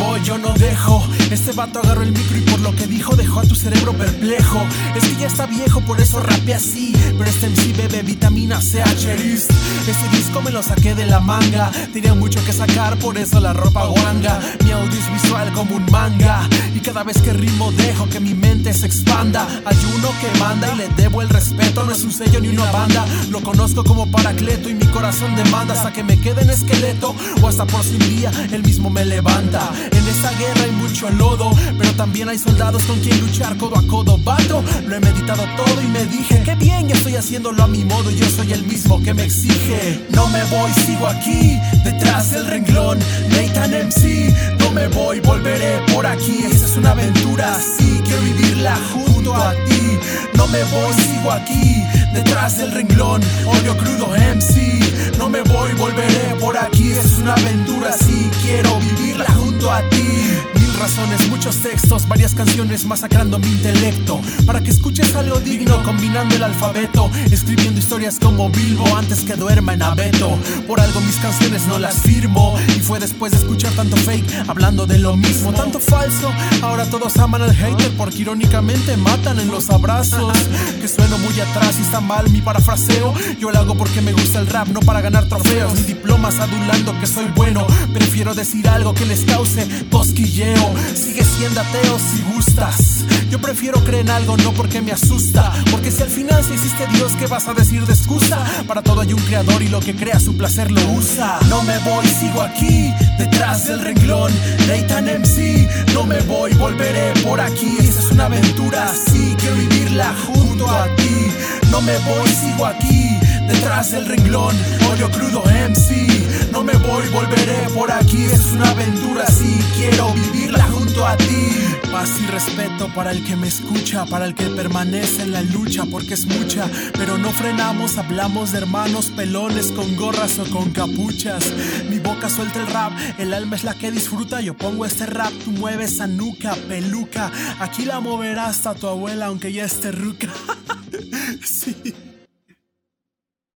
voy, yo no dejo. Este vato agarró el micro y por lo que dijo dejó a tu cerebro perplejo. Es ya está viejo, por eso rapé así. Pero este MC bebe vitamina C Cherist. Este disco me lo saqué de la manga. Tenía mucho que sacar, por eso la ropa guanga. Mi audio es visual como un manga. Y cada vez que rimo dejo que mi mente se expanda. Hay uno que manda y le debo el respeto. No es un sello ni una banda. Lo conozco como Paracleto y mi corazón demanda hasta que me quede en esqueleto o hasta por si un día él mismo me levanta. En esta guerra hay mucho lodo, pero también hay soldados con quien luchar codo a codo. Vato, lo he meditado todo y me dije, qué bien, ya estoy haciéndolo a mi modo. Yo soy el mismo que me exige. No me voy, sigo aquí, detrás del renglón. Nathan MC, no me voy, volveré por aquí. Esta es una aventura, sí, quiero vivirla junto a ti. No me voy, sigo aquí, detrás del renglón. Odio crudo MC, no me voy, volveré por aquí. Es una aventura, sí, muchos textos, varias canciones masacrando mi intelecto. Para que escuches algo digno, combinando el alfabeto, escribiendo historias como Bilbo antes que duerma en abeto. Por algo mis canciones no las firmo. Y fue después de escuchar tanto fake, hablando de lo mismo, tanto falso. Ahora todos aman al hater porque irónicamente matan en los abrazos. Que sueno muy atrás y está mal mi parafraseo. Yo lo hago porque me gusta el rap, no para ganar trofeos ni diplomas adulando que soy bueno. Prefiero decir algo que les cause cosquilleo. Sigue siendo ateo si gustas. Yo prefiero creer en algo, no porque me asusta. Porque si al final si existe Dios, ¿qué vas a decir de excusa? Para todo hay un creador y lo que crea su placer lo usa. No me voy, sigo aquí, detrás del renglón. Nathan MC, no me voy, volveré por aquí. Esta es una aventura, sí, quiero vivirla junto a ti. No me voy, sigo aquí, detrás del renglón. Odio crudo MC, no me voy, volveré por aquí. Es una aventura, sí, quiero vivirla junto a ti. Paz y respeto para el que me escucha, para el que permanece en la lucha, porque es mucha. Pero no frenamos, hablamos de hermanos pelones con gorras o con capuchas. Mi boca suelta el rap, el alma es la que disfruta. Yo pongo este rap, tú mueves esa nuca, peluca. Aquí la moverás hasta tu abuela, aunque ya esté ruca.